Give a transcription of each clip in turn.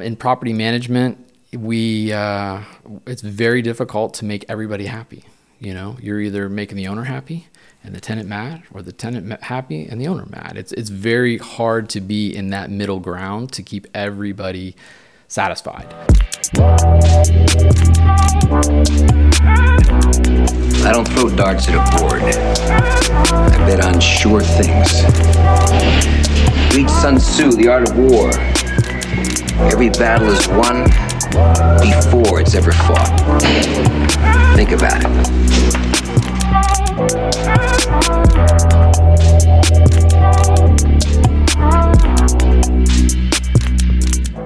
In property management, we uh, it's very difficult to make everybody happy. You know, you're either making the owner happy and the tenant mad, or the tenant happy and the owner mad. It's it's very hard to be in that middle ground to keep everybody satisfied. I don't throw darts at a board. I bet on sure things. Read Sun Tzu, The Art of War. Every battle is won before it's ever fought. Think about it.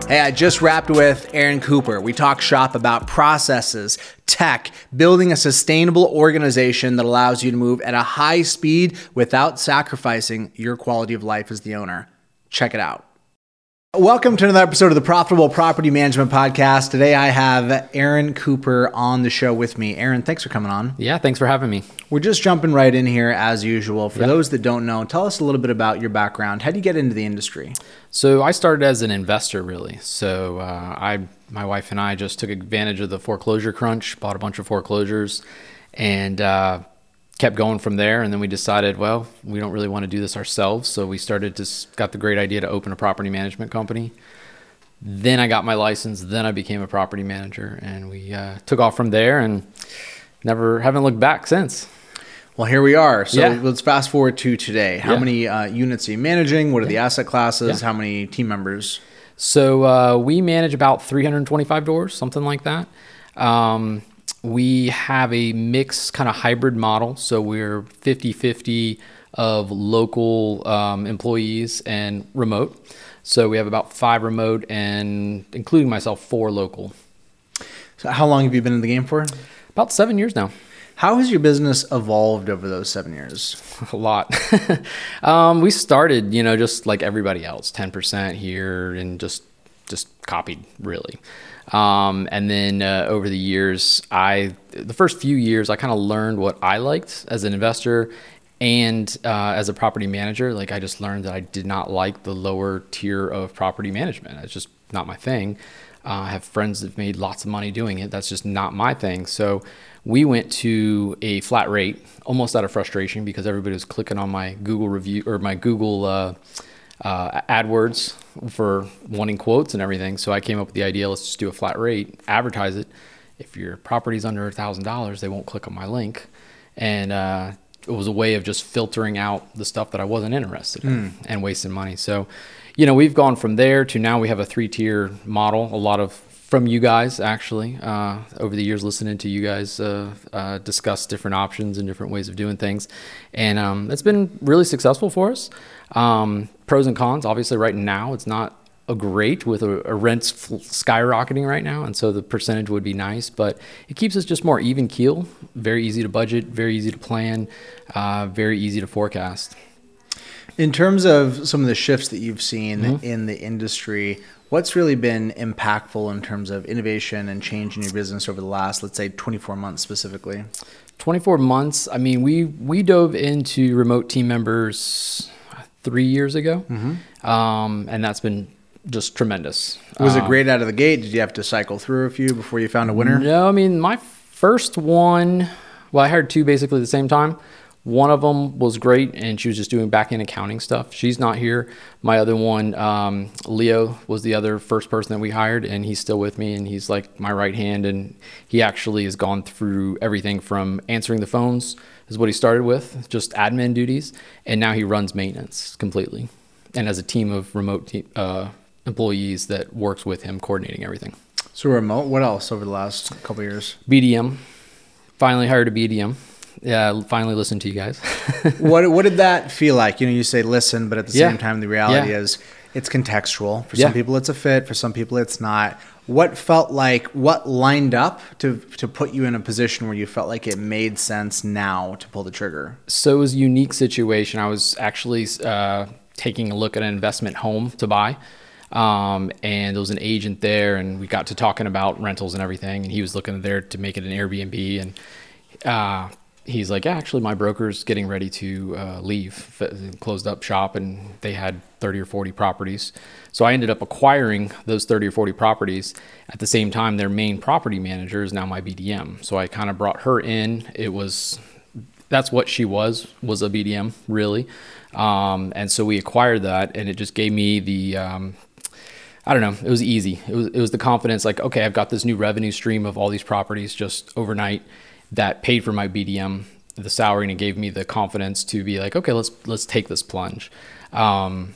Hey, I just wrapped with Aaron Cooper. We talk shop about processes, tech, building a sustainable organization that allows you to move at a high speed without sacrificing your quality of life as the owner. Check it out. Welcome to another episode of the Profitable Property Management Podcast. Today I have Aaron Cooper on the show with me. Aaron, thanks for coming on. Yeah, thanks for having me. We're just jumping right in here as usual. For those that don't know, tell us a little bit about your background. How did you get into the industry? So I started as an investor, really. So uh, I, my wife and I just took advantage of the foreclosure crunch, bought a bunch of foreclosures, and uh, kept going from there and then we decided well we don't really want to do this ourselves so we started to got the great idea to open a property management company. Then i got my license then i became a property manager and we uh, took off from there and never haven't looked back since. Well here we are. So yeah. let's fast forward to today. How yeah. many uh, units are you managing? What are yeah. the asset classes? How many team members? So uh, we manage about 325 doors something like that. Um, we have a mixed kind of hybrid model. So we're 50 50 of local um, employees and remote. So we have about five remote and, including myself, four local. So, how long have you been in the game for? About seven years now. How has your business evolved over those seven years? A lot. um, we started, you know, just like everybody else, 10% here and just just copied really. Um, and then uh, over the years, I the first few years I kind of learned what I liked as an investor and uh, as a property manager. Like I just learned that I did not like the lower tier of property management. It's just not my thing. Uh, I have friends that have made lots of money doing it. That's just not my thing. So we went to a flat rate, almost out of frustration because everybody was clicking on my Google review or my Google uh, AdWords for wanting quotes and everything. So I came up with the idea let's just do a flat rate, advertise it. If your property's under a $1,000, they won't click on my link. And uh, it was a way of just filtering out the stuff that I wasn't interested in mm. and wasting money. So, you know, we've gone from there to now we have a three tier model. A lot of from you guys actually uh, over the years listening to you guys uh, uh, discuss different options and different ways of doing things. And um, it's been really successful for us. Um, pros and cons obviously right now it's not a great with a, a rents skyrocketing right now and so the percentage would be nice but it keeps us just more even keel very easy to budget very easy to plan uh, very easy to forecast. In terms of some of the shifts that you've seen mm-hmm. in the industry What's really been impactful in terms of innovation and change in your business over the last, let's say, 24 months specifically? 24 months. I mean, we we dove into remote team members three years ago, mm-hmm. um, and that's been just tremendous. Was um, it great out of the gate? Did you have to cycle through a few before you found a winner? No, I mean my first one. Well, I hired two basically at the same time. One of them was great, and she was just doing back end accounting stuff. She's not here. My other one, um, Leo, was the other first person that we hired, and he's still with me, and he's like my right hand. And he actually has gone through everything from answering the phones, is what he started with, just admin duties, and now he runs maintenance completely, and has a team of remote te- uh, employees that works with him, coordinating everything. So remote. What else over the last couple years? BDM. Finally hired a BDM yeah, finally listen to you guys. what what did that feel like? You know, you say listen, but at the yeah. same time, the reality yeah. is it's contextual. For yeah. some people, it's a fit. For some people, it's not. What felt like what lined up to to put you in a position where you felt like it made sense now to pull the trigger? So it was a unique situation. I was actually uh, taking a look at an investment home to buy. Um, and there was an agent there, and we got to talking about rentals and everything. And he was looking there to make it an Airbnb, and uh, he's like, actually, my broker's getting ready to uh, leave, closed up shop, and they had 30 or 40 properties. So I ended up acquiring those 30 or 40 properties. At the same time, their main property manager is now my BDM. So I kind of brought her in. It was that's what she was was a BDM really, um, and so we acquired that, and it just gave me the um, I don't know. It was easy. It was it was the confidence like okay, I've got this new revenue stream of all these properties just overnight that paid for my BDM the salary and it gave me the confidence to be like okay, let's let's take this plunge. Um,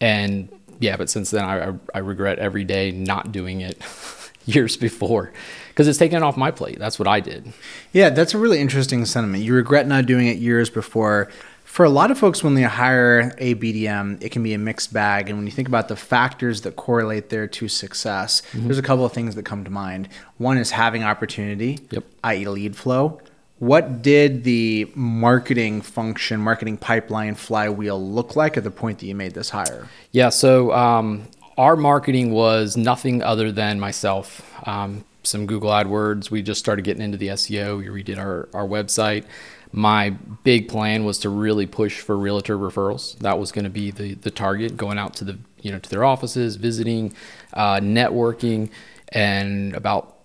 and yeah, but since then I, I, regret every day not doing it years before because it's taken off my plate. That's what I did. Yeah, that's a really interesting sentiment. You regret not doing it years before for a lot of folks, when they hire a BDM, it can be a mixed bag. And when you think about the factors that correlate there to success, mm-hmm. there's a couple of things that come to mind. One is having opportunity, yep. i.e., lead flow. What did the marketing function, marketing pipeline flywheel look like at the point that you made this hire? Yeah, so um, our marketing was nothing other than myself. Um, some Google AdWords. We just started getting into the SEO. We redid our, our website my big plan was to really push for realtor referrals. That was going to be the the target, going out to the you know to their offices, visiting, uh, networking, and about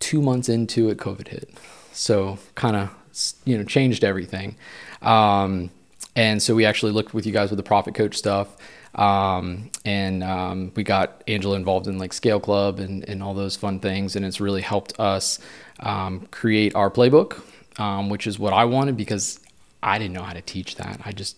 two months into it, COVID hit. So kind of you know changed everything. Um, and so we actually looked with you guys with the profit coach stuff. Um, and um, we got Angela involved in like Scale Club and, and all those fun things. And it's really helped us um, create our playbook um, which is what I wanted because I didn't know how to teach that. I just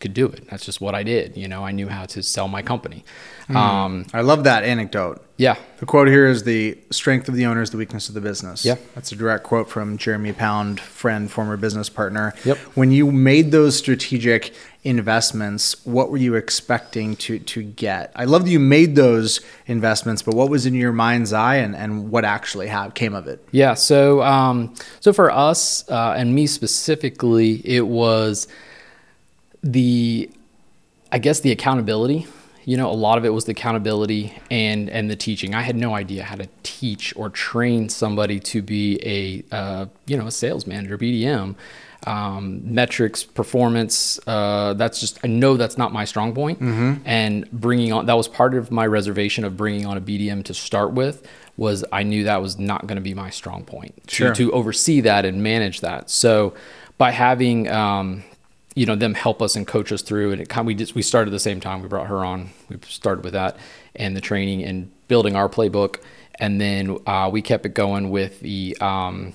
could do it. That's just what I did. You know, I knew how to sell my company. Mm. Um, I love that anecdote. Yeah. The quote here is the strength of the owner is the weakness of the business. Yeah. That's a direct quote from Jeremy Pound, friend, former business partner. Yep. When you made those strategic investments, what were you expecting to to get? I love that you made those investments, but what was in your mind's eye and, and what actually have, came of it? Yeah. So um, so for us uh, and me specifically, it was the I guess the accountability you know a lot of it was the accountability and and the teaching i had no idea how to teach or train somebody to be a uh, you know a sales manager bdm um, metrics performance uh, that's just i know that's not my strong point. Mm-hmm. and bringing on that was part of my reservation of bringing on a bdm to start with was i knew that was not going to be my strong point sure. to, to oversee that and manage that so by having um, you know them help us and coach us through. And it kind we just we started at the same time we brought her on. We started with that and the training and building our playbook. And then uh, we kept it going with the um,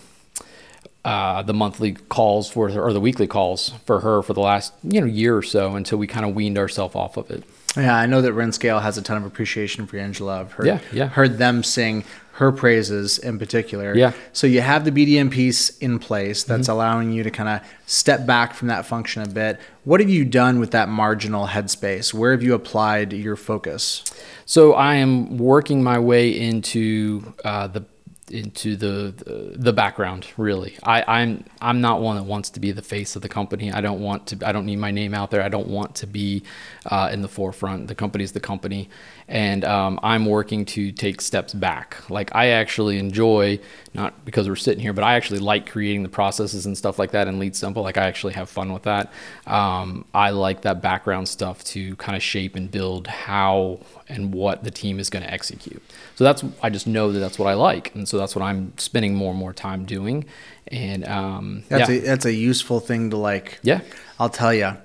uh, the monthly calls for her, or the weekly calls for her for the last you know year or so until we kind of weaned ourselves off of it. Yeah, I know that Renscale has a ton of appreciation for Angela. I've heard, yeah, yeah. heard them sing her praises in particular. Yeah. So you have the BDM piece in place that's mm-hmm. allowing you to kind of step back from that function a bit. What have you done with that marginal headspace? Where have you applied your focus? So I am working my way into uh, the into the, the, the background really. I, I'm I'm not one that wants to be the face of the company. I don't want to I don't need my name out there. I don't want to be uh, in the forefront. The company's the company. And um, I'm working to take steps back. Like I actually enjoy not because we're sitting here but I actually like creating the processes and stuff like that and LeadSimple. Like I actually have fun with that. Um, I like that background stuff to kind of shape and build how and what the team is going to execute. So that's I just know that that's what I like, and so that's what I'm spending more and more time doing. And um, that's yeah. a that's a useful thing to like. Yeah, I'll tell you,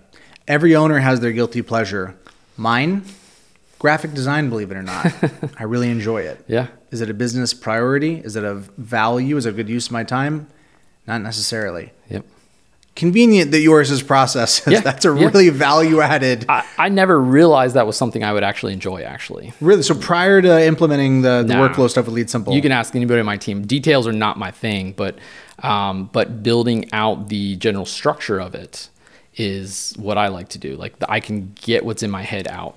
every owner has their guilty pleasure. Mine, graphic design, believe it or not, I really enjoy it. Yeah. Is it a business priority? Is it a value? Is it a good use of my time? Not necessarily. Yep convenient that yours is processes. Yeah, That's a yeah. really value added. I, I, never realized that was something I would actually enjoy. Actually, really. So prior to implementing the, the nah, workflow stuff with LeadSimple, you can ask anybody on my team. Details are not my thing, but um, but building out the general structure of it is what I like to do. Like I can get what's in my head out.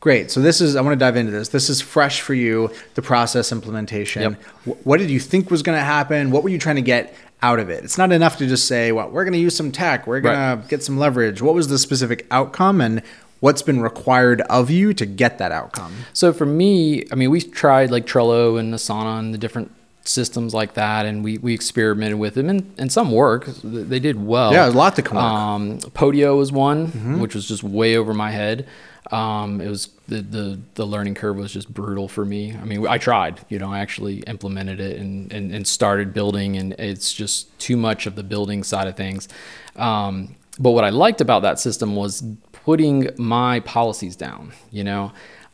Great. So this is I want to dive into this. This is fresh for you, the process implementation. Yep. What did you think was going to happen? What were you trying to get out of it. It's not enough to just say, well, we're going to use some tech, we're going right. to get some leverage. What was the specific outcome and what's been required of you to get that outcome? So for me, I mean, we tried like Trello and Asana and the different systems like that, and we, we experimented with them, and, and some work. They did well. Yeah, there's a lot to come. Um, Podio was one, which was just way over my head. Um, it was the, the the learning curve was just brutal for me. I mean, I tried, you know, I actually implemented it and, and, and started building, and it's just too much of the building side of things. Um, but what I liked about that system was putting my policies down. You know,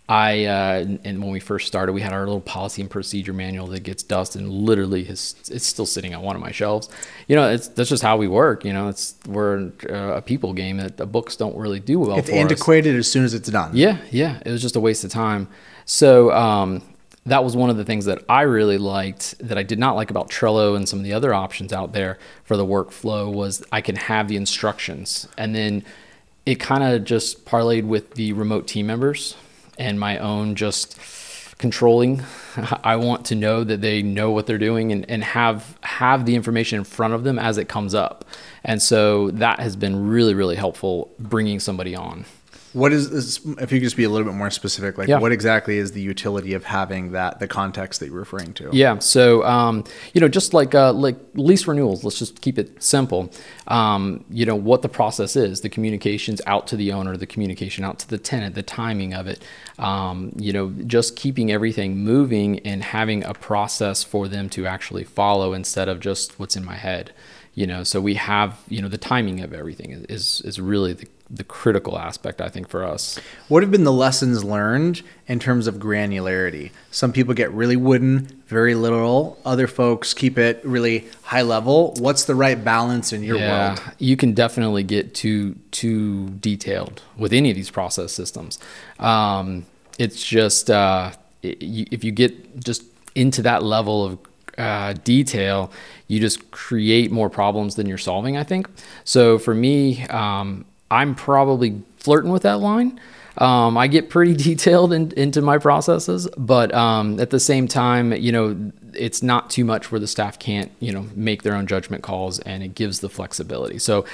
I uh, and when we first started, we had our little policy and procedure manual that gets dust and literally has, it's still sitting on one of my shelves. You know, it's that's just how we work. You know, it's we're uh, a people game that the books don't really do well. It's for us. antiquated as soon as it's done. Yeah, yeah. It was just a waste of time. So um, that was one of the things that I really liked that I did not like about Trello and some of the other options out there for the workflow was I can have the instructions and then it kind of just parlayed with the remote team members and my own just controlling. I want to know that they know what they're doing and, and have have the information in front of them as it comes up. And so that has been really, really helpful bringing somebody on. What is, is if you could just be a little bit more specific, like Yeah. what exactly is the utility of having that the context that you're referring to? Yeah. So, um, you know, just like uh, like lease renewals, let's just keep it simple. Um, you know what the process is: the communications out to the owner, the communication out to the tenant, the timing of it. Um, you know, just keeping everything moving and having a process for them to actually follow instead of just what's in my head. You know, so we have you know the timing of everything is is, is really the, the critical aspect I think for us. What have been the lessons learned in terms of granularity? Some people get really wooden, very literal. Other folks keep it really high level. What's the right balance in your world? You can definitely get too too detailed with any of these process systems. Um, it's just uh, if you get just into that level of uh, detail, you just create more problems than you're solving. I think. So for me, um, I'm probably flirting with that line. Um, I get pretty detailed in, into my processes, but um, at the same time, you know, it's not too much where the staff can't, you know, make their own judgment calls, and it gives the flexibility. So,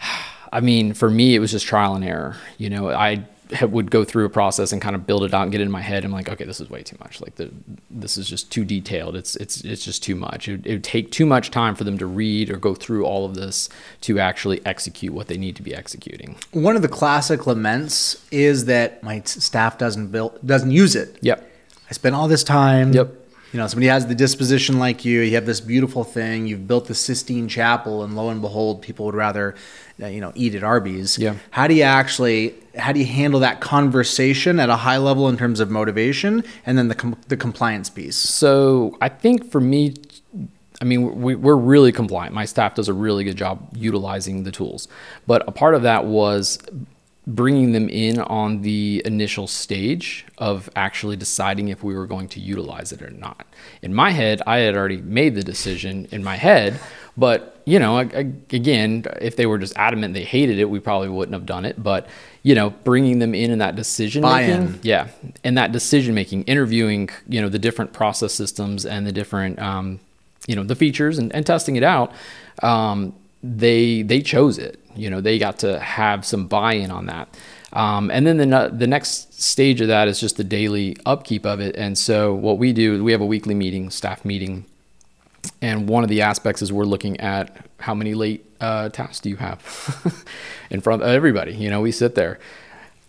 I mean, for me, it was just trial and error. You know, I would go through a process and kind of build it out and get it in my head. I'm like, okay, this is way too much. Like the, this is just too detailed. It's it's it's just too much. It, it would take too much time for them to read or go through all of this to actually execute what they need to be executing. One of the classic laments is that my staff doesn't build doesn't use it. Yep. I spent all this time. Yep. You know, somebody has the disposition like you. You have this beautiful thing. You've built the Sistine Chapel, and lo and behold, people would rather, uh, you know, eat at Arby's. Yeah. How do you actually? How do you handle that conversation at a high level in terms of motivation, and then the com- the compliance piece? So I think for me, I mean, we, we're really compliant. My staff does a really good job utilizing the tools. But a part of that was bringing them in on the initial stage of actually deciding if we were going to utilize it or not. In my head, I had already made the decision in my head, but you know, I, I- again, if they were just adamant they hated it, we probably wouldn't have done it. But you know, bringing them in in that decision making, yeah, and that decision making, interviewing, you know, the different process systems and the different, um, you know, the features and, and testing it out. Um, they they chose it. You know, they got to have some buy-in on that. Um, and then the the next stage of that is just the daily upkeep of it. And so what we do, we have a weekly meeting, staff meeting, and one of the aspects is we're looking at how many late uh, tasks do you have in front of everybody. You know, we sit there.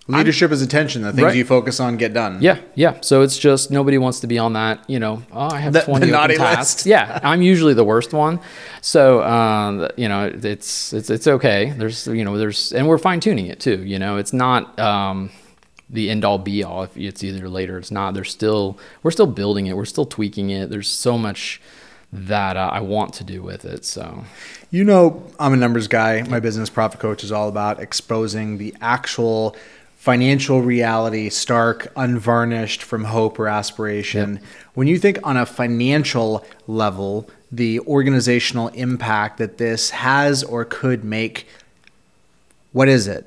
Leadership is attention. The things Right. you focus on get done. Yeah, yeah. So it's just nobody wants to be on that. You know, oh, I have The- the twenty open naughty tasks. list. Yeah, I'm usually the worst one. So um, you know, it's it's it's okay. There's you know, there's and we're fine tuning it too. You know, it's not um, the end all be all. If it's either later it's not, there's still we're still building it. We're still tweaking it. There's so much that uh, I want to do with it. So You know, I'm a numbers guy. My business profit coach is all about exposing the actual financial reality, stark, unvarnished from hope or aspiration. When you think on a financial level, the organizational impact that this has or could make, what is it?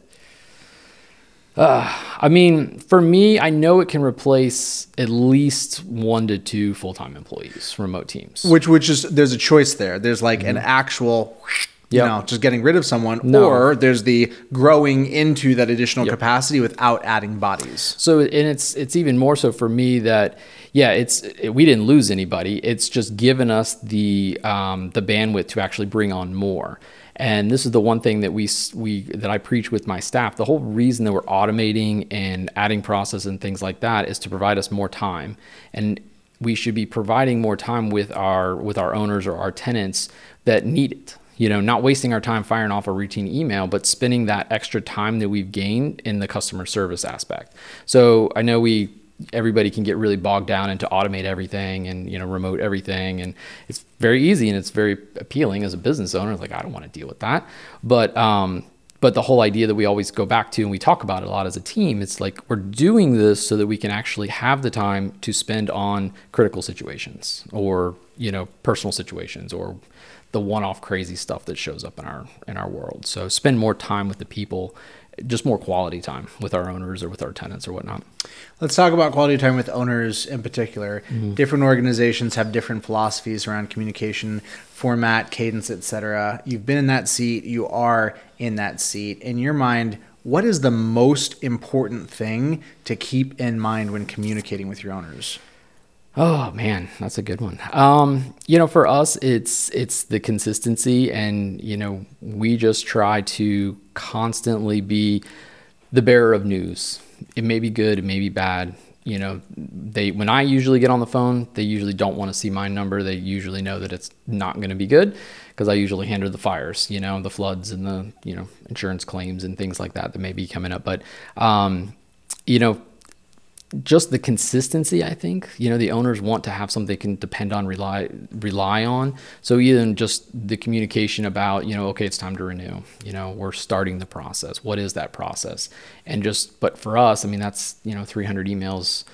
Uh, I mean, for me, I know it can replace at least one to two full time employees, remote teams. Which, which is there's a choice there. There's like an mm-hmm. actual you Yep. know, just getting rid of someone, No. or there's the growing into that additional capacity without adding bodies. So and it's it's even more so for me that yeah it's it, we didn't lose anybody. It's just given us the um, the bandwidth to actually bring on more. And this is the one thing that we we that I preach with my staff. The whole reason that we're automating and adding process and things like that is to provide us more time. And we should be providing more time with our with our owners or our tenants that need it you know, not wasting our time firing off a routine email, but spending that extra time that we've gained in the customer service aspect. So I know we everybody can get really bogged down into automate everything and you know remote everything and it's very easy and it's very appealing as a business owner like i don't want to deal with that but um but the whole idea that we always go back to and we talk about it a lot as a team it's like we're doing this so that we can actually have the time to spend on critical situations or you know personal situations or the one-off crazy stuff that shows up in our in our world. So spend more time with the people, just more quality time with our owners or with our tenants or whatnot. Let's talk about quality time with owners in particular. Mm-hmm. Different organizations have different philosophies around communication, format, cadence, etc. You've been in that seat, you are in that seat. In your mind, what is the most important thing to keep in mind when communicating with your owners? Oh man, that's a good one. Um, you know, for us, it's it's the consistency, and you know, we just try to constantly be the bearer of news. It may be good, it may be bad. You know, they when I usually get on the phone, they usually don't want to see my number. They usually know that it's not going to be good because I usually handle the fires, you know, the floods and the you know insurance claims and things like that that may be coming up. But um, you know, just the consistency i think. You know the owners want to have something they can depend on rely rely on. So even just the communication about you know okay it's time to renew. You know we're starting the process. What is that process? And just but for us i mean that's you know 300 emails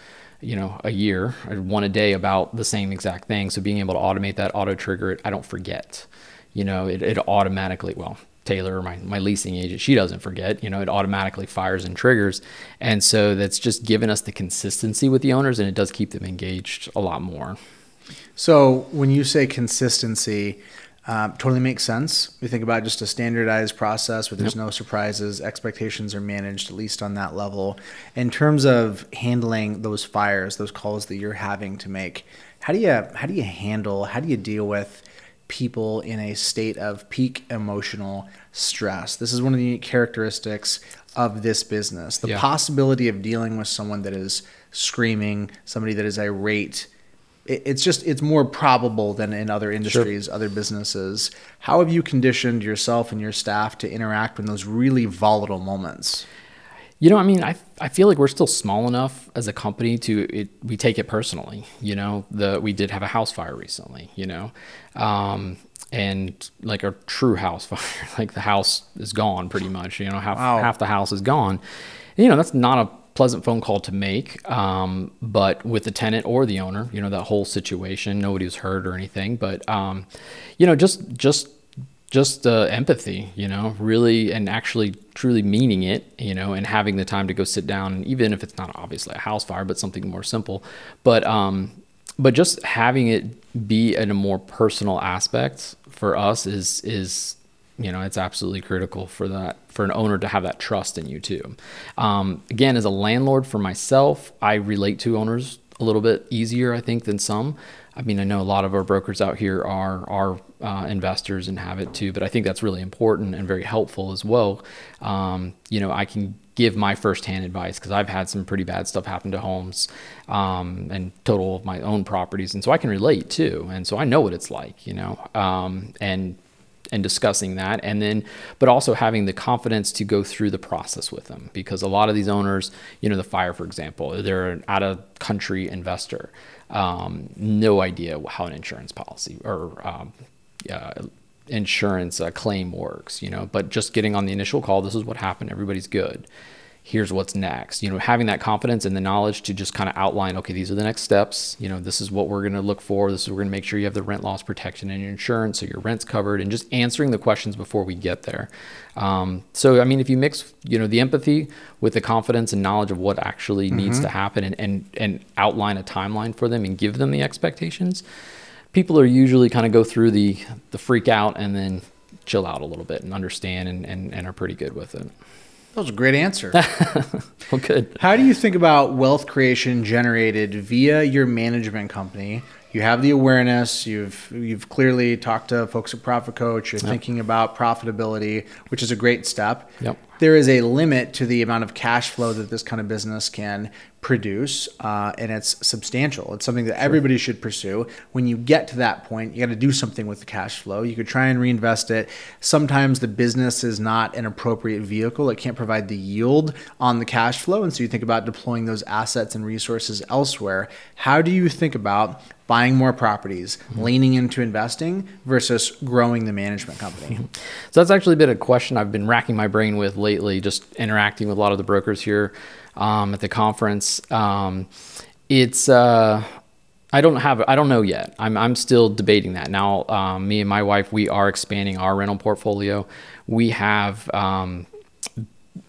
you know a year one a day about the same exact thing. So being able to automate that auto trigger it i don't forget. You know it, it automatically well Taylor, my, my leasing agent, she doesn't forget, you know, it automatically fires and triggers. And so that's just given us the consistency with the owners and it does keep them engaged a lot more. So when you say consistency, um, totally makes sense. We think about just a standardized process where there's no surprises, expectations are managed at least on that level. In terms of handling those fires, those calls that you're having to make, how do you how do you handle, how do you deal with people in a state of peak emotional stress? This is one of the unique characteristics of this business. The Yeah. possibility of dealing with someone that is screaming, somebody that is irate, it's just it's more probable than in other industries other businesses how have you conditioned yourself and your staff to interact in those really volatile moments You know, I mean, I, I feel like we're still small enough as a company to it, we take it personally. You know, the we did have a house fire recently. You know, um, and like a true house fire, like the house is gone pretty much. You know, half Wow. half the house is gone. You know, that's not a pleasant phone call to make. Um, but with the tenant or the owner, you know, that whole situation, nobody was hurt or anything. But um, you know, just just just uh, empathy, you know, really and actually truly meaning it, you know, and having the time to go sit down, even if it's not obviously a house fire, but something more simple, but um, but just having it be in a more personal aspect for us is is you know it's absolutely critical for that for an owner to have that trust in you too. Um, again, as a landlord for myself, I relate to owners a little bit easier, I think, than some. I mean, I know a lot of our brokers out here are are uh, investors and have it too, but I think that's really important and very helpful as well. Um, you know, I can give my firsthand advice because I've had some pretty bad stuff happen to homes um, and total of my own properties, and so I can relate too, and so I know what it's like, you know, um, and and discussing that and then but also having the confidence to go through the process with them because a lot of these owners you know the fire for example they're an out of country investor um, no idea how an insurance policy or um, uh, insurance uh, claim works you know but just getting on the initial call this is what happened everybody's good here's what's next. You know having that confidence and the knowledge to just kind of outline okay these are the next steps. You know this is what we're going to look for. This is we're going to make sure you have the rent loss protection and your insurance so your rent's covered and just answering the questions before we get there. Um, so i mean if you mix you know the empathy with the confidence and knowledge of what actually needs to happen and, and and outline a timeline for them and give them the expectations people are usually kind of go through the the freak out and then chill out a little bit and understand and, and, and are pretty good with it. That was a great answer. well, good. How do you think about wealth creation generated via your management company? You have the awareness. You've you've clearly talked to folks at Profit Coach. You're yep. thinking about profitability, which is a great step. Yep. There is a limit to the amount of cash flow that this kind of business can produce, uh, and it's substantial. It's something that everybody should pursue. When you get to that point, you got to do something with the cash flow. You could try and reinvest it. Sometimes the business is not an appropriate vehicle, it can't provide the yield on the cash flow. And so you think about deploying those assets and resources elsewhere. How do you think about buying more properties, mm-hmm. leaning into investing versus growing the management company? So that's actually been a question I've been racking my brain with lately, just interacting with a lot of the brokers here um, at the conference. Um, it's uh, I don't have I don't know yet. I'm I'm still debating that now. Um, me and my wife we are expanding our rental portfolio. We have. Um,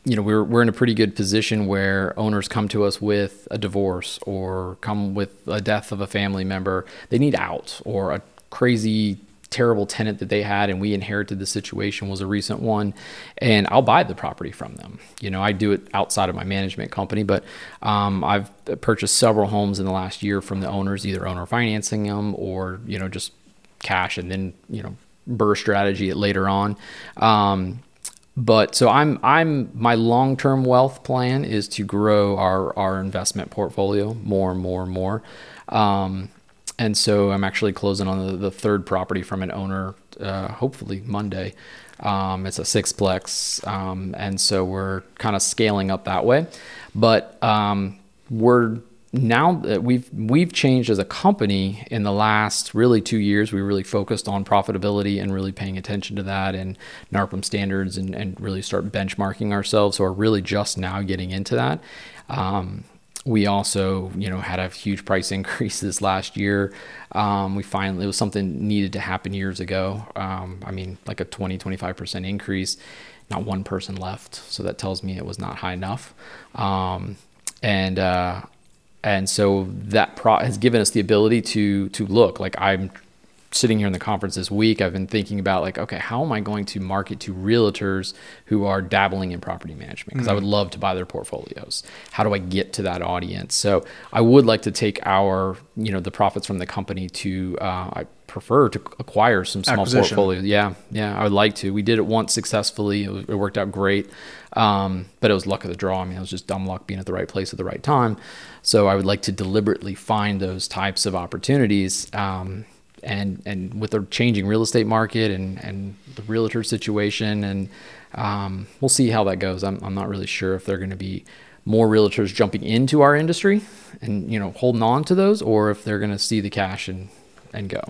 you know, we're, we're in a pretty good position where owners come to us with a divorce or come with a death of a family member. They need out or a crazy terrible tenant that they had and we inherited the situation was a recent one and I'll buy the property from them. You know, I do it outside of my management company, but um, I've purchased several homes in the last year from the owners, either owner financing them or, you know, just cash and then, you know, BRRRR strategy it later on. Um, but so I'm I'm my long-term wealth plan is to grow our our investment portfolio more and more and more. Um, and so I'm actually closing on the, the third property from an owner, uh, hopefully Monday. Um, it's a sixplex, um, and so we're kind of scaling up that way. But um, we're now that we've we've changed as a company in the last really two years. We really focused on profitability and really paying attention to that and NARPM standards and, and really start benchmarking ourselves. So we're really just now getting into that. Um, we also, you know, had a huge price increase this last year. Um, we finally, it was something needed to happen years ago. Um, I mean, like a 20, 25% increase. Not one person left. So that tells me it was not high enough. Um, and, uh, and so that pro- has given us the ability to to look like I'm sitting here in the conference this week, I've been thinking about like, okay, how am I going to market to realtors who are dabbling in property management? Because mm-hmm. I would love to buy their portfolios. How do I get to that audience? So I would like to take our, you know, the profits from the company to, uh, I prefer to acquire some small portfolios. Yeah, yeah, I would like to. We did it once successfully. It, was, it worked out great, um, but it was luck of the draw. I mean, it was just dumb luck being at the right place at the right time. So I would like to deliberately find those types of opportunities. Um, and and with the changing real estate market and and the realtor situation and um, we'll see how that goes. I'm I'm not really sure if they're going to be more realtors jumping into our industry and you know holding on to those or if they're going to see the cash and and go.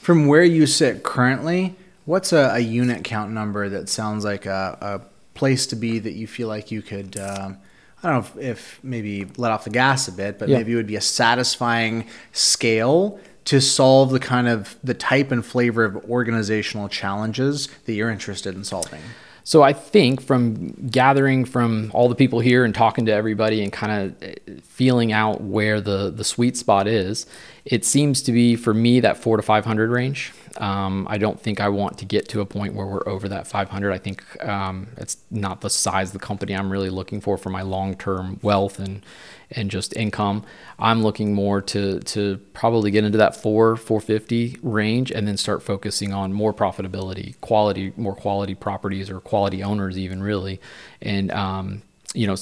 From where you sit currently, what's a, a unit count number that sounds like a, a, place to be that you feel like you could um, I don't know if, if, maybe let off the gas a bit, but yeah. maybe it would be a satisfying scale to solve the kind of the type and flavor of organizational challenges that you're interested in solving? So I think from gathering from all the people here and talking to everybody and kind of eh, feeling out where the the sweet spot is, it seems to be for me that four to five hundred range. Um, I don't think I want to get to a point where we're over that 500. I think um, it's not the size of the company I'm really looking for for my long term wealth and and just income. I'm looking more to to probably get into that four 450 range and then start focusing on more profitability, quality, more quality properties or quality owners even really, and um, you know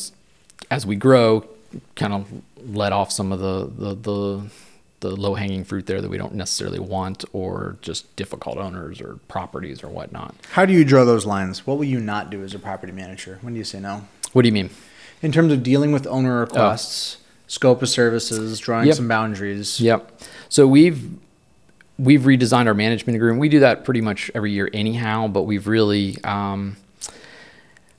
as we grow, kind of let off some of the the, the the low hanging fruit there that we don't necessarily want, or just difficult owners or properties or whatnot. How do you draw those lines? What will you not do as a property manager? When do you say no? What do you mean? In terms of dealing with owner requests, oh. scope of services, drawing yep. some boundaries. Yep. So we've we've redesigned our management agreement. We do that pretty much every year anyhow, but we've really um,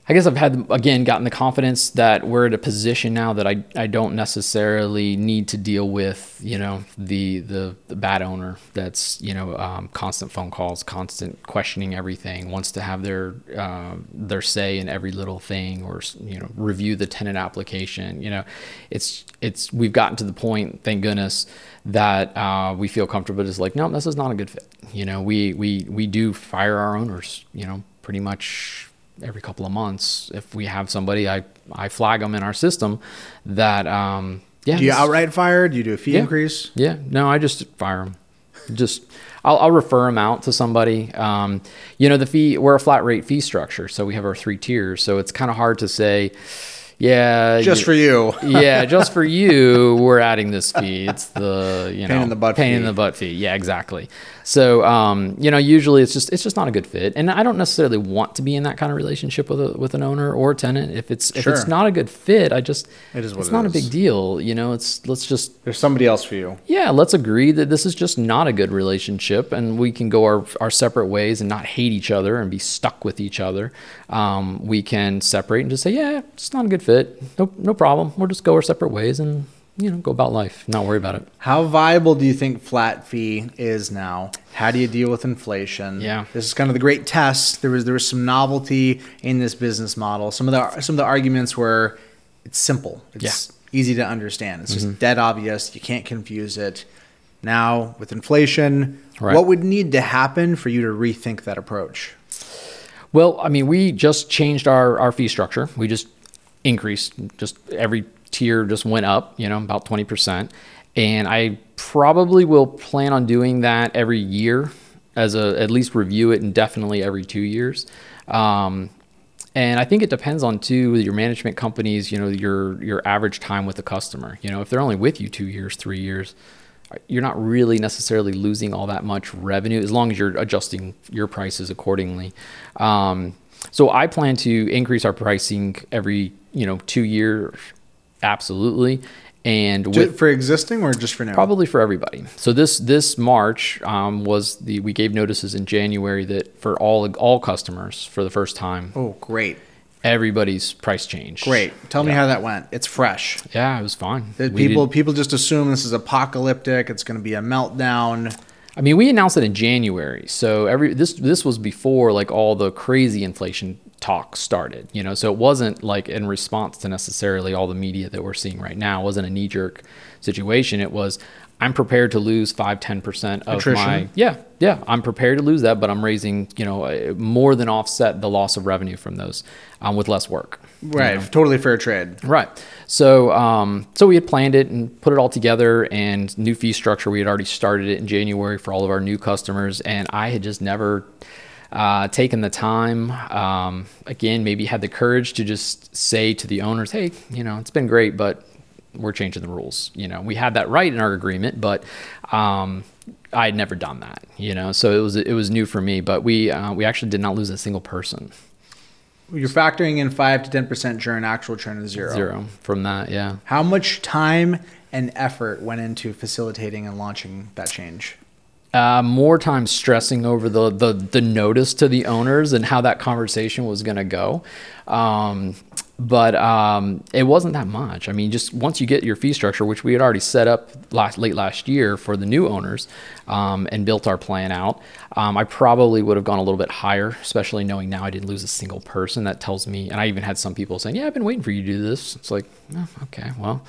I guess I've had again gotten the confidence that we're at a position now that I, I don't necessarily need to deal with you know the the, the bad owner that's you know um, constant phone calls, constant questioning everything, wants to have their uh, their say in every little thing, or you know review the tenant application. You know, it's it's we've gotten to the point, thank goodness, that uh, we feel comfortable. It's like no, this is not a good fit. You know, we we we do fire our owners. You know, pretty much every couple of months if we have somebody i i flag them in our system that um yeah Do you outright fire? Do you do a fee yeah, increase? yeah no i just fire them just I'll, I'll refer them out to somebody um you know the fee we're a flat rate fee structure so we have our three tiers so it's kind of hard to say yeah Just you- for you. yeah, just for you, we're adding this fee. It's the you know Pain in the butt pain in the butt fee. Yeah, exactly. So um, you know, usually it's just it's just not a good fit, and I don't necessarily want to be in that kind of relationship with a with an owner or a tenant. If it's if it's not a good fit, I just It is what it's it not a big deal. You know, it's let's just There's somebody else for you. yeah, let's agree that this is just not a good relationship, and we can go our, our separate ways and not hate each other and be stuck with each other. Um, we can separate and just say, yeah, it's not a good fit. No, no problem. We'll just go our separate ways and you know go about life, not worry about it. How viable do you think flat fee is now? How do you deal with inflation? Yeah. this is kind of the great test. There was there was some novelty in this business model. Some of the some of the arguments were it's simple. It's easy to understand. It's Mm-hmm. just dead obvious. You can't confuse it. Now with inflation, Right. what would need to happen for you to rethink that approach? Well, I mean, we just changed our, our fee structure. We just increased, just every tier just went up, you know, about 20%. And I probably will plan on doing that every year as a, at least review it and definitely every two years. Um, and I think it depends on too your management companies, you know, your your average time with the customer. You know, if they're only with you two years, three years, you're not really necessarily losing all that much revenue as long as you're adjusting your prices accordingly. Um, so I plan to increase our pricing every you know two years, absolutely, and with for existing or just for now? probably for everybody. So this this March um, was the we gave notices in January that for all all customers for the first time Oh, great, everybody's price change. great. Tell me how that went. It's fresh. Yeah, it was fine. That people did- people just assume this is apocalyptic. It's going to be a meltdown. I mean, we announced it in January, so every this this was before like all the crazy inflation talk started. You know, so it wasn't like in response to necessarily all the media that we're seeing right now. It wasn't a knee jerk situation. It was I'm prepared to lose five ten percent of Attrition. my yeah yeah I'm prepared to lose that, but I'm raising you know uh, more than offset the loss of revenue from those um, with less work. you Right, know? totally fair trade. Right. So, um, so we had planned it and put it all together, and new fee structure. We had already started it in January for all of our new customers, and I had just never uh, taken the time. Um, again, maybe had the courage to just say to the owners, "Hey, you know, it's been great, but we're changing the rules." You know, we had that right in our agreement, but um, I had never done that. You know, so it was it was new for me. But we uh, we actually did not lose a single person. You're factoring in five to ten percent churn. Actual churn is zero. Zero from that. Yeah. How much time and effort went into facilitating and launching that change? Uh, more time stressing over the, the the notice to the owners and how that conversation was going to go. Um, but um, it wasn't that much. I mean, just once you get your fee structure, which we had already set up last late last year for the new owners, um, and built our plan out, um, I probably would have gone a little bit higher, especially knowing now I didn't lose a single person. That tells me, and I even had some people saying, "Yeah, I've been waiting for you to do this." It's like, oh, okay, well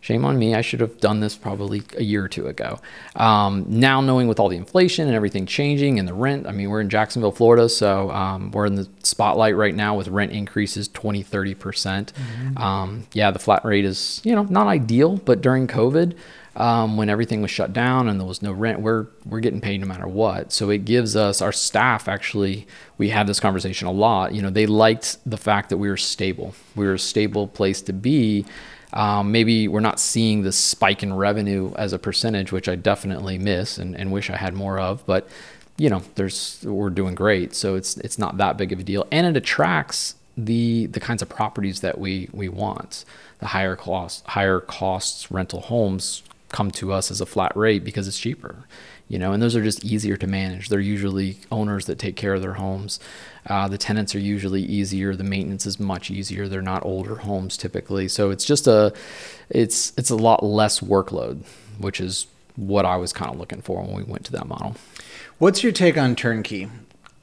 shame on me. I should have done this probably a year or two ago. Um, now, knowing with all the inflation and everything changing and the rent, I mean, we're in Jacksonville, Florida, so um, we're in the spotlight right now with rent increases 20, 30%. percent Um, yeah, the flat rate is, you know, not ideal, but during COVID, um, when everything was shut down and there was no rent, we're we're getting paid no matter what. So it gives us our staff actually. We had this conversation a lot. You know, they liked the fact that we were stable. We were a stable place to be. Um, maybe we're not seeing the spike in revenue as a percentage, which I definitely miss and, and wish I had more of. But you know, there's we're doing great, so it's it's not that big of a deal, and it attracts the the kinds of properties that we we want. The higher cost higher costs rental homes come to us as a flat rate because it's cheaper you know and those are just easier to manage they're usually owners that take care of their homes uh, the tenants are usually easier the maintenance is much easier they're not older homes typically so it's just a it's it's a lot less workload which is what i was kind of looking for when we went to that model What's your take on turnkey?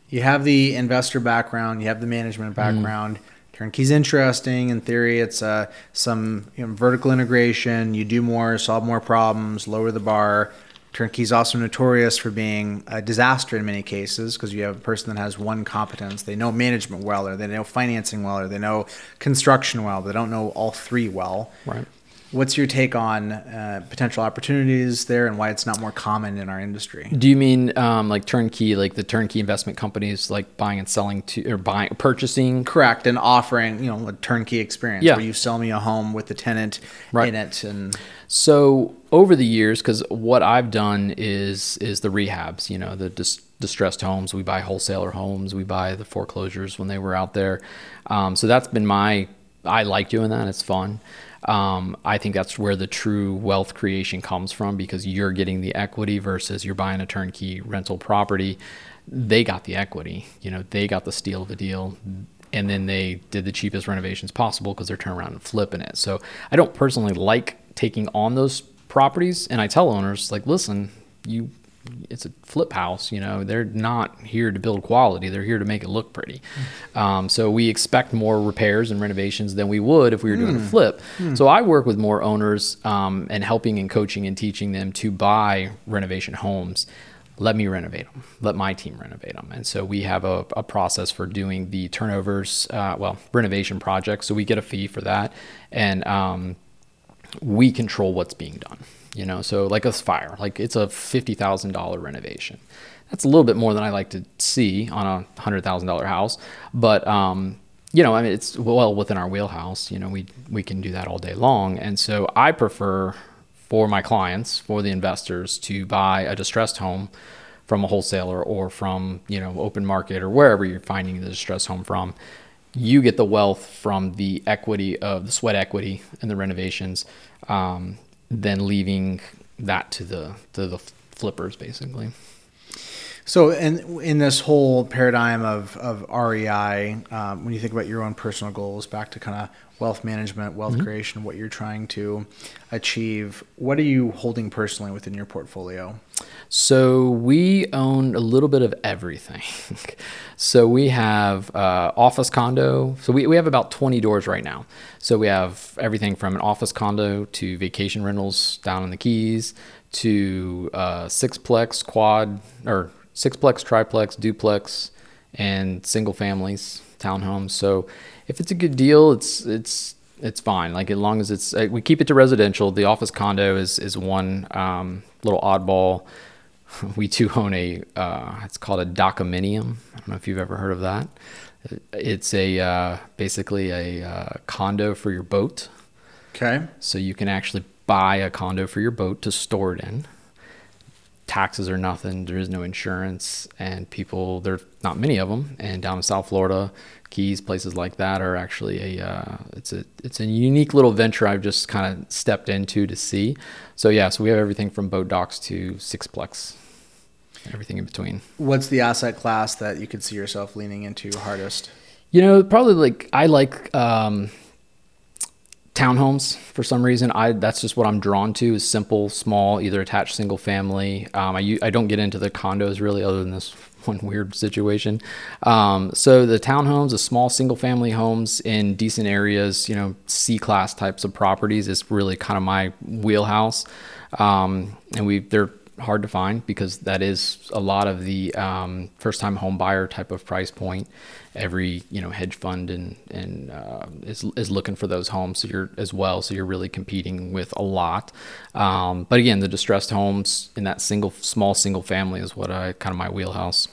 You have the investor background, you have the management background. Turnkey's interesting. In theory, it's uh, some you know, vertical integration. You do more, solve more problems, lower the bar. Turnkey's also notorious for being a disaster in many cases because you have a person that has one competence. They know management well, or they know financing well, or they know construction well. But they don't know all three well. right What's your take on uh, potential opportunities there and why it's not more common in our industry? Do you mean um, like turnkey, like the turnkey investment companies, like buying and selling to or buying, purchasing? Correct, and offering you know a turnkey experience Yeah. where you sell me a home with the tenant Right. in it, and So over the years, because what I've done is is the rehabs, you know, the dis- distressed homes. We buy wholesaler homes. We buy the foreclosures when they were out there. Um, so that's been my. I like doing that. It's fun. Um, I think that's where the true wealth creation comes from because you're getting the equity versus you're buying a turnkey rental property. They got the equity. You know, they got the steal of the deal and then they did the cheapest renovations possible because they're turning around and flipping it. So I don't personally like taking on those properties, and I tell owners like, listen, you, it's a flip house. You know, they're not here to build quality; they're here to make it look pretty. Um, so we expect more repairs and renovations than we would if we were doing a flip. So I work with more owners um, and helping and coaching and teaching them to buy renovation homes let me renovate them. Let my team renovate them. And so we have a, a process for doing the turnovers, uh, well, renovation projects. So we get a fee for that. And um, we control what's being done. You know, so like a fire, like it's a $50,000 renovation. That's a little bit more than I like to see on a $100,000 house. But, um, you know, I mean, it's well within our wheelhouse. You know, we, we can do that all day long. And so I prefer for my clients, for the investors, to buy a distressed home from a wholesaler or from you know open market or wherever you're finding the distressed home from. You get the wealth from the equity of the sweat equity and the renovations, um, then leaving that to the to the flippers basically. So in in this whole paradigm of of REI, um, when you think about your own personal goals, back to kind of wealth management, wealth creation, what you're trying to achieve, what are you holding personally within your portfolio? So we own a little bit of everything. so we have uh, office condo. So we, we have about 20 doors right now. So we have everything from an office condo to vacation rentals down in the Keys to uh, sixplex, quad, or sixplex, triplex, duplex, and single families, townhomes. So if it's a good deal, it's it's it's fine. Like as long as it's uh, we keep it to residential. The office condo is is one um, little oddball. We too own a uh, it's called a dockominium. I don't know if you've ever heard of that. It's a uh, basically a uh, condo for your boat. Okay. So you can actually buy a condo for your boat to store it in. Taxes are nothing. There is no insurance, and people there are not many of them. And down in South Florida, Keys, places like that are actually a uh, it's a it's a unique little venture I've just kind of stepped into to see. So yeah, so we have everything from boat docks to sixplex, everything in between. What's the asset class that you could see yourself leaning into hardest? You know, probably like I like um, townhomes for some reason. I that's just what I'm drawn to is simple, small, either attached single family. Um, I I don't get into the condos really, other than this one weird situation. Um, so the townhomes, the small single family homes in decent areas, you know, C class types of properties is really kind of my wheelhouse. Um, and we they're hard to find because that is a lot of the um, first time home buyer type of price point. Every you know hedge fund and and uh, is is looking for those homes so you're as well. So you're really competing with a lot. Um, but again, the distressed homes in that single small single family is what I kind of my wheelhouse.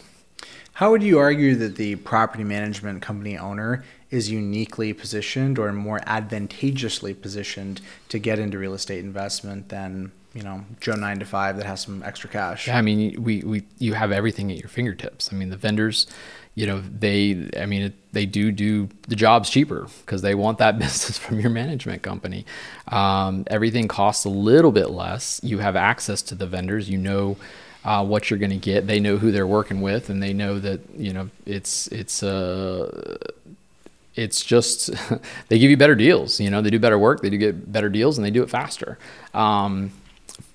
How would you argue that the property management company owner is uniquely positioned or more advantageously positioned to get into real estate investment than you know Joe nine to five that has some extra cash. Yeah, I mean, we, we you have everything at your fingertips. I mean, the vendors, you know, they I mean, they do do the jobs cheaper because they want that business from your management company. Um, everything costs a little bit less. You have access to the vendors. You know. Uh, what you're going to get, they know who they're working with, and they know that you know it's it's uh, it's just they give you better deals. You know, they do better work, they do get better deals, and they do it faster. Um,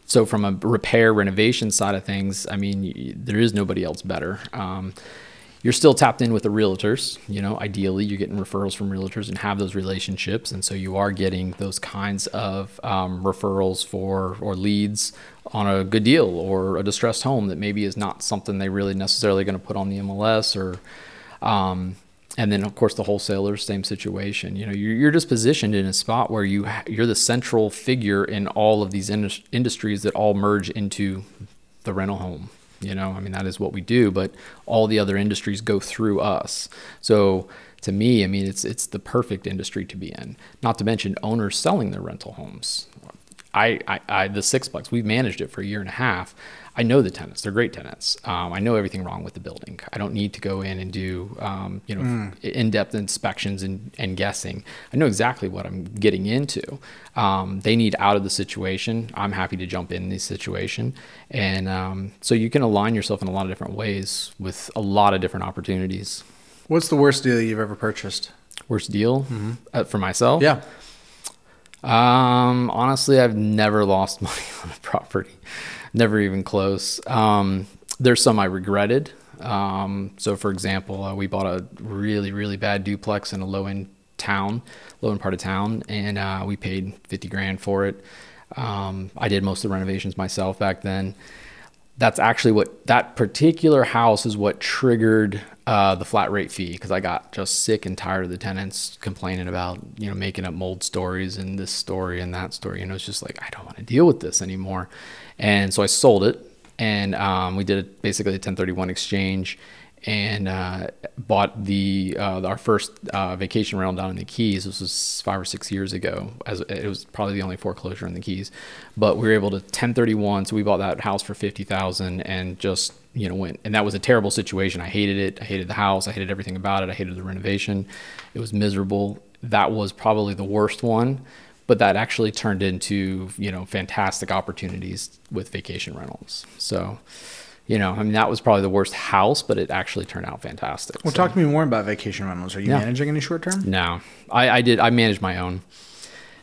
so from a repair renovation side of things, I mean, there is nobody else better. Um, you're still tapped in with the realtors. You know, ideally, you're getting referrals from realtors and have those relationships, and so you are getting those kinds of um, referrals for or leads on a good deal or a distressed home that maybe is not something they really necessarily going to put on the MLS or. Um, and then of course the wholesalers same situation. You know you're, you're just positioned in a spot where you you're the central figure in all of these indus- industries that all merge into the rental home you know? I mean that is what we do but all the other industries go through us. So to me i mean it's it's the perfect industry to be in. Not to mention owners selling their rental homes. I, I, I the sixplex we've managed it for a year and a half I know the tenants; they're great tenants. Um, I know everything wrong with the building. I don't need to go in and do um, you know mm. in-depth inspections and, and guessing. I know exactly what I'm getting into. Um, they need out of the situation. I'm happy to jump in the situation, and um, so you can align yourself in a lot of different ways with a lot of different opportunities. What's the worst deal you've ever purchased? Worst deal mm-hmm. uh, for myself? Yeah. Um, honestly, I've never lost money on a property never even close. Um, there's some I regretted. Um, so, for example, uh, we bought a really, really bad duplex in a low end town, low end part of town, and uh, we paid 50 grand for it. Um, I did most of the renovations myself back then. That's actually what that particular house is what triggered uh, the flat rate fee because I got just sick and tired of the tenants complaining about you know making up mold stories and this story and that story. You know, it's just like I don't want to deal with this anymore. And so I sold it, and um, we did basically a 1031 exchange, and uh, bought the uh, our first uh, vacation rental down in the Keys. This was five or six years ago. As it was probably the only foreclosure in the Keys, but we were able to 1031. So we bought that house for fifty thousand, and just you know went. And that was a terrible situation. I hated it. I hated the house. I hated everything about it. I hated the renovation. It was miserable. That was probably the worst one but that actually turned into you know fantastic opportunities with vacation rentals. So, you know, I mean that was probably the worst house, but it actually turned out fantastic. Well, so. talk to me more about vacation rentals. Are you yeah. managing any short term? No, I, I did. I managed my own.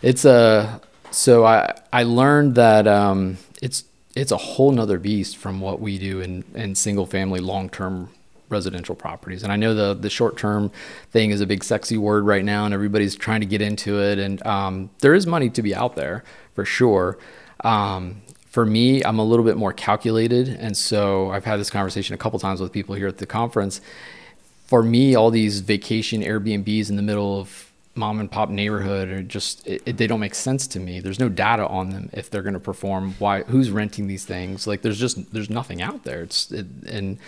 It's a so I I learned that um, it's it's a whole nother beast from what we do in in single family long term residential properties. And I know the the short term thing is a big sexy word right now, and everybody's trying to get into it. And um, there is money to be out there for sure. Um, for me, I'm a little bit more calculated, and so I've had this conversation a couple times with people here at the conference. For me, all these vacation Airbnbs in the middle of mom and pop neighborhood are just it, it, they don't make sense to me there's no data on them if they're going to perform why who's renting these things like there's just there's nothing out there it's it, and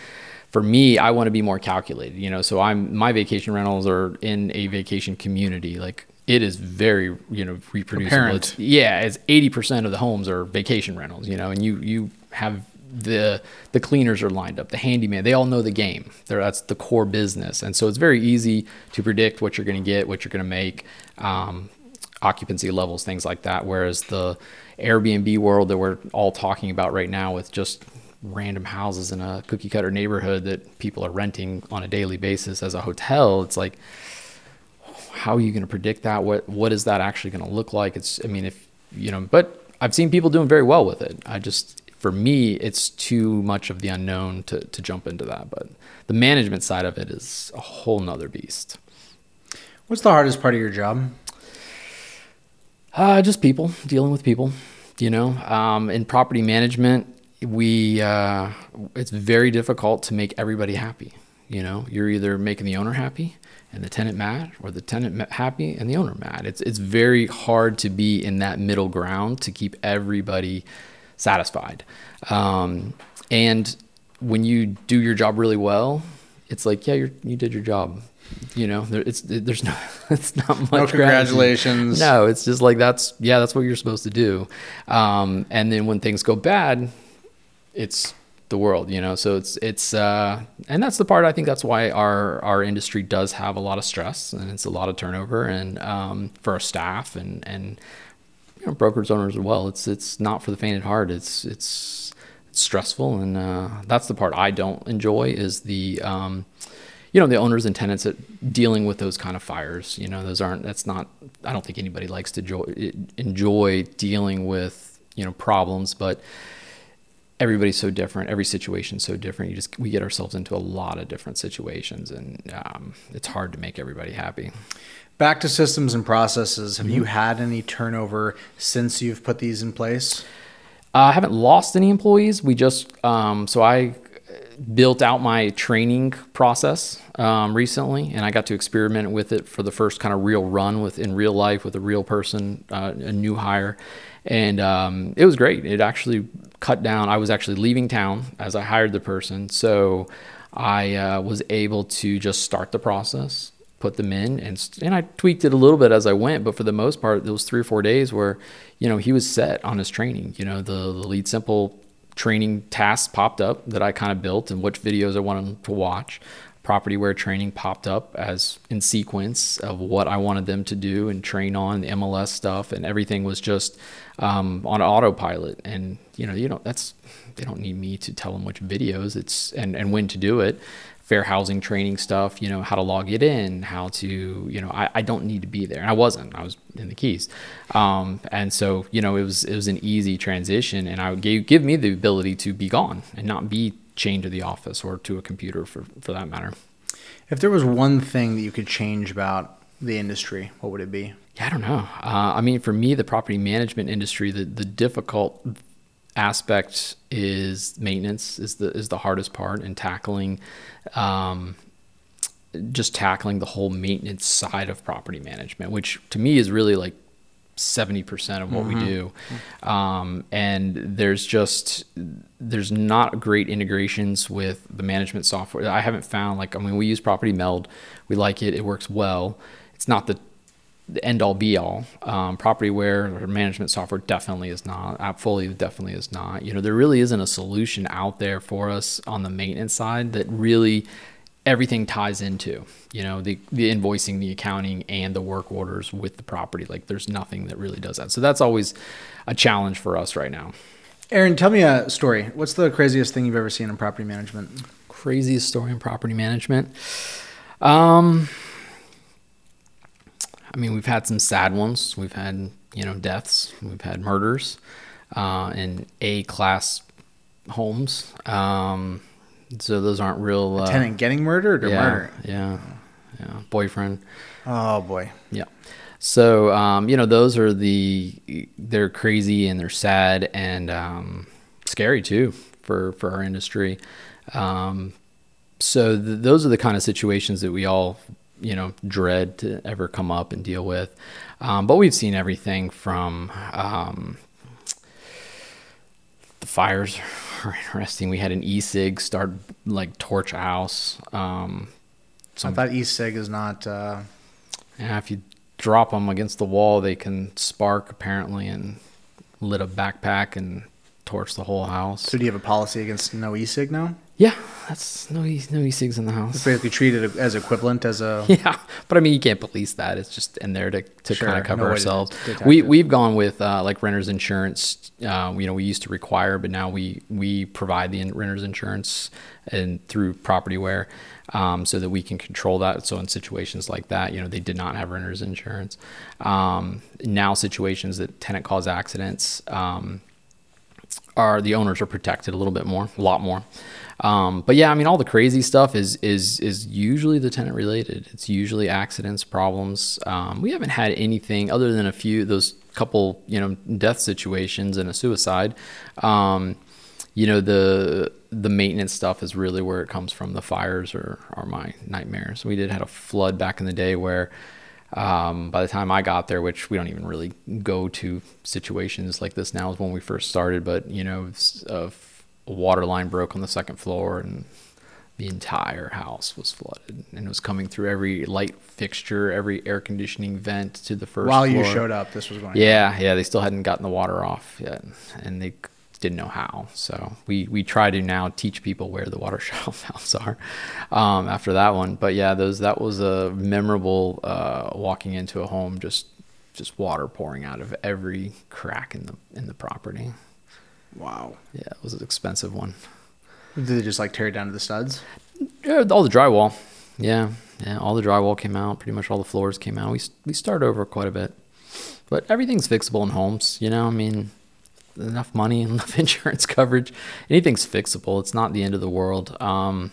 for me, I want to be more calculated, you know. So I'm my vacation rentals are in a vacation community. Like it is very, you know, reproducible. It's, yeah, it's eighty percent of the homes are vacation rentals, you know, and you you have the the cleaners are lined up, the handyman, they all know the game. They're, that's the core business, and so it's very easy to predict what you're going to get, what you're going to make, um, occupancy levels, things like that. Whereas the Airbnb world that we're all talking about right now, with just random houses in a cookie cutter neighborhood that people are renting on a daily basis as a hotel, it's like, how are you going to predict that? What what is that actually going to look like? It's I mean if you know, but I've seen people doing very well with it. I just for me it's too much of the unknown to to jump into that. But the management side of it is a whole nother beast. What's the hardest part of your job? Uh, just people dealing with people. You know, um, in property management, we uh, it's very difficult to make everybody happy. You know, you're either making the owner happy and the tenant mad, or the tenant happy and the owner mad. It's it's very hard to be in that middle ground to keep everybody satisfied. Um, and when you do your job really well, it's like yeah, you you did your job. you know, there, it's there's no it's not much. No gratitude. congratulations. No, it's just like that's yeah, that's what you're supposed to do. Um, and then when things go bad, it's the world, you know. So it's it's uh, and that's the part I think that's why our our industry does have a lot of stress and it's a lot of turnover and um, for our staff and and you know, brokers owners as well. It's it's not for the faint of heart. It's it's, it's stressful and uh, that's the part I don't enjoy is the um, you know the owners and tenants that dealing with those kind of fires you know those aren't that's not i don't think anybody likes to enjoy, enjoy dealing with you know problems but everybody's so different every situation's so different you just we get ourselves into a lot of different situations and um, it's hard to make everybody happy Back to systems and processes. Have you Mm-hmm. had any turnover since you've put these in place? Uh, I haven't lost any employees. We just um, so I built out my training process um, recently, and I got to experiment with it for the first kind of real run with in real life with a real person, uh, a new hire, and um, it was great. It actually cut down. I was actually leaving town as I hired the person, so I uh, was able to just start the process put them in and and I tweaked it a little bit as I went but for the most part those 3 or 4 days where you know he was set on his training you know the, the LeadSimple training tasks popped up that I kind of built and which videos I wanted him to watch Propertyware training popped up as in sequence of what I wanted them to do and train on the MLS stuff and everything was just um, on autopilot and you know you know that's they don't need me to tell them which videos it's and and when to do it fair housing training stuff, you know, how to log it in, how to, you know, I, I don't need to be there. And I wasn't, I was in the keys. Um, and so, you know, it was, it was an easy transition and I would give, give me the ability to be gone and not be chained to the office or to a computer for, for that matter. If there was one thing that you could change about the industry, what would it be? Yeah, I don't know. Uh, I mean, for me, the property management industry, the, the difficult aspect is maintenance is the is the hardest part and tackling um, just tackling the whole maintenance side of property management which to me is really like 70% of what we do. Um, and there's just there's not great integrations with the management software. I haven't found like i mean we use Property Meld. We like it. It works well it's not the the end all be all. Um, Propertyware or management software definitely is not. AppFolio definitely is not. You know, there really isn't a solution out there for us on the maintenance side that really everything ties into. You know, the the invoicing, the accounting, and the work orders with the property. Like, there's nothing that really does that. So that's always a challenge for us right now. Aaron, tell me a story. What's the craziest thing you've ever seen in property management? Craziest story in property management. Um, I mean, we've had some sad ones. We've had, you know, deaths. We've had murders uh, in A class homes. Um, so those aren't real. Uh, Tenant getting murdered or yeah, murder? Yeah. Yeah. Boyfriend. Oh boy. Yeah. So, um, you know, those are the, they're crazy and they're sad and um, scary too for, for our industry. Um, so th- those are the kind of situations that we all you know dread to ever come up and deal with um, but we've seen everything from um, the fires are interesting we had an e-cig start like torch a house um, I thought e-cig is not. Uh, yeah, if you drop them against the wall they can spark apparently and lit a backpack and torch the whole house so do you have a policy against no e-cig now? Yeah that's no e- no e-cigs in the house It's basically treated as equivalent as a. Yeah, but I mean, you can't police that. It's just in there to, to Sure, kind of cover no ourselves. We it. we've gone with uh, like renters insurance. Uh, you know, we used to require, but now we we provide the renters insurance and through Propertyware, um, so that we can control that. So in situations like that, you know, they did not have renters insurance. Um, now situations that tenant cause accidents. Um, are the owners are protected a little bit more, a lot more. Um, but yeah, I mean, all the crazy stuff is is is usually the tenant related. It's usually accidents, problems. Um, we haven't had anything other than a few those couple you know death situations and a suicide. Um, you know the the maintenance stuff is really where it comes from. The fires are are my nightmares. We did had a flood back in the day where um, by the time I got there, which we don't even really go to situations like this now, is when we first started. But you know, a water line broke on the second floor, and the entire house was flooded and it was coming through every light fixture, every air conditioning vent to the first While you showed up, this was going on. Yeah, yeah, they still hadn't gotten the water off yet, and they didn't know how. So we we try to now teach people where the water shut off valves are um, after that one. But yeah, those that was a memorable uh, walking into a home, just just water pouring out of every crack in the in the property. Wow. Yeah, it was an expensive one. Did they just like tear it down to the studs? Yeah, all the drywall. Yeah, yeah, all the drywall came out. Pretty much all the floors came out. We we started over quite a bit, but everything's fixable in homes. You know, I mean, enough money, enough insurance coverage, anything's fixable. It's not the end of the world. Um,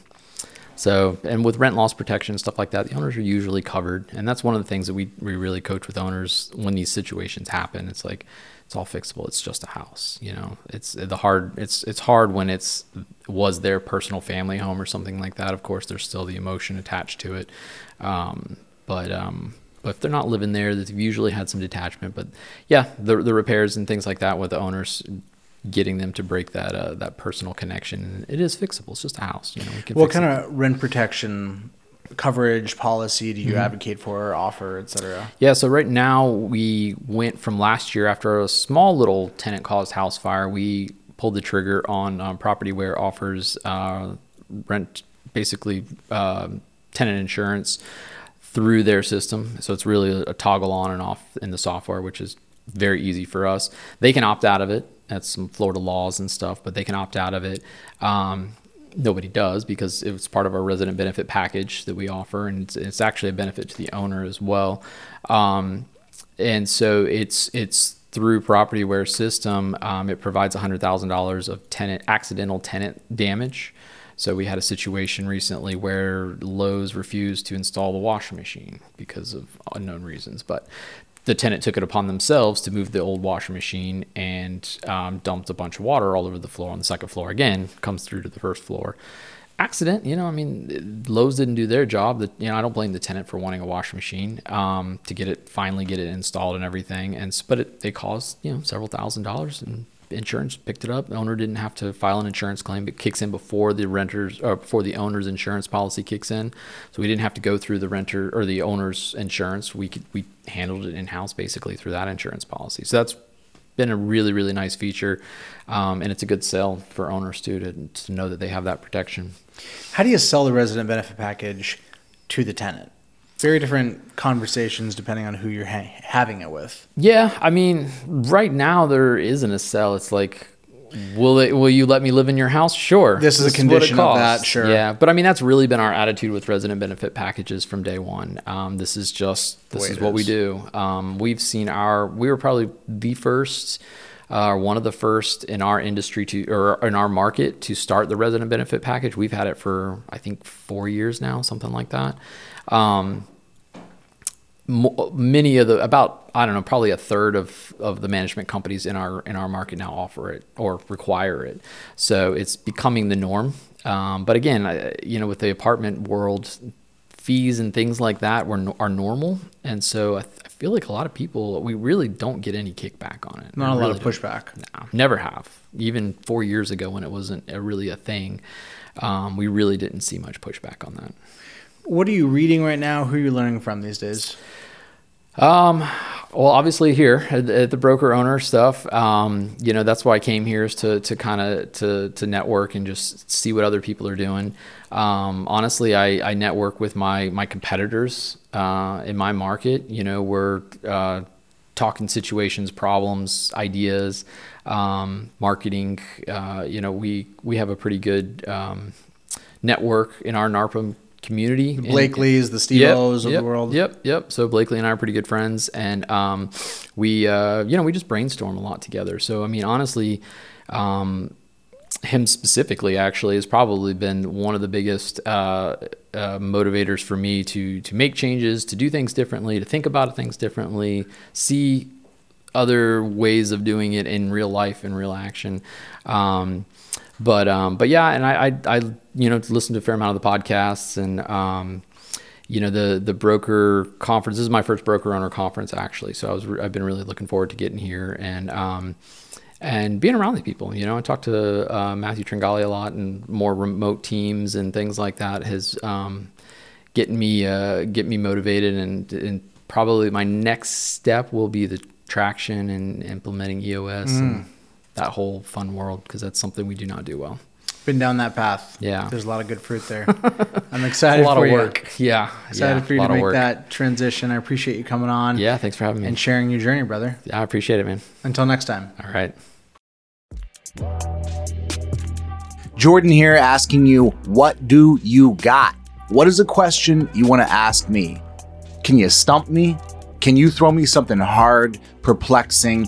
so, and with rent loss protection stuff like that, the owners are usually covered, and that's one of the things that we we really coach with owners when these situations happen. It's like it's all fixable. It's just a house, you know. It's the hard. It's it's hard when it's was their personal family home or something like that. Of course, there's still the emotion attached to it, um, but um, but if they're not living there, they've usually had some detachment. But yeah, the the repairs and things like that with the owners, getting them to break that uh, that personal connection, it is fixable. It's just a house, you know. We can What kind it. of rent protection coverage policy do Mm-hmm. you advocate for, or offer, etc.? Yeah, so right now we went from last year after a small little tenant caused house fire, we pulled the trigger on um, Propertyware offers uh, rent basically um tenant insurance through their system. So it's really a toggle on and off in the software, which is very easy for us. They can opt out of it. That's some Florida laws and stuff, but they can opt out of it. Um, nobody does because it's part of our resident benefit package that we offer, and it's, it's actually a benefit to the owner as well. Um, and so it's it's through Propertyware system. Um, it provides hundred thousand dollars of tenant accidental tenant damage. So we had a situation recently where Lowe's refused to install the washing machine because of unknown reasons, but the tenant took it upon themselves to move the old washing machine and um, dumped a bunch of water all over the floor on the second floor. Again, comes through to the first floor. Accident, you know. I mean, Lowe's didn't do their job. You know, I don't blame the tenant for wanting a washing machine um, to get it finally get it installed and everything. And but it they caused you know several thousand dollars and insurance picked it up. The owner didn't have to file an insurance claim. It kicks in before the renters or before the owner's insurance policy kicks in. So we didn't have to go through the renter or the owner's insurance. We could we handled it in house basically through that insurance policy. So that's been a really really nice feature, um, and it's a good sell for owners too to, to know that they have that protection. How do you sell the resident benefit package to the tenant? Very different conversations depending on who you're ha- having it with. Yeah, I mean, right now there isn't a sell. It's like, will it? Will you let me live in your house? Sure. This is a what it condition of that, sure. Yeah, but I mean, that's really been our attitude with resident benefit packages from day one. Um, this is just this is what we do. Um, we've seen our. We were probably the first. Uh, one of the first in our industry to, or in our market to start the resident benefit package. We've had it for, I think, four years now, something like that. Um, many of the about I don't know probably a third of, of the management companies in our in our market now offer it or require it. So it's becoming the norm. Um, but again, I, you know, with the apartment world, fees and things like that were are normal, and so I, th- I feel like a lot of people we really don't get any kickback on it. Not a lot of don't. pushback. No, never have. Even four years ago, when it wasn't a, really a thing, um, we really didn't see much pushback on that. What are you reading right now? Who are you learning from these days? Um, well, obviously here at, at the broker owner stuff, um, you know, that's why I came here is to, to kind of, to, to network and just see what other people are doing. Um, honestly, I, I network with my, my competitors, uh, in my market, you know, we're, uh, talking situations, problems, ideas, um, marketing, uh, you know, we, we have a pretty good, um, network in our NARPM community. And- Blakely's, the Steve O's of yep, the world. Yep, yep. So Blakely and I are pretty good friends, and um, we, uh, you know, we just brainstorm a lot together. So I mean, honestly, um, him specifically actually has probably been one of the biggest uh, uh, motivators for me to to make changes, to do things differently, to think about things differently, see other ways of doing it in real life in real action. Um, but um, but yeah, and I, I I you know listen to a fair amount of the podcasts and um, you know the the broker conference. This is my first broker owner conference actually, so I was I've been really looking forward to getting here and um, and being around these people. You know, I talked to uh, Matthew Tringali a lot and more remote teams and things like that has um, getting me uh, get me motivated and, and probably my next step will be the traction and implementing EOS mm. and that whole fun world because that's something we do not do well. Been down that path. Yeah, there's a lot of good fruit there. I'm excited. a lot of you. work. Yeah, excited yeah, for you to make that transition. I appreciate you coming on. Yeah, thanks for having me and sharing your journey, brother. Yeah, I appreciate it, man. Until next time. All right. Jordan here asking you, what do you got? What is a question you want to ask me? Can you stump me? Can you throw me something hard, perplexing,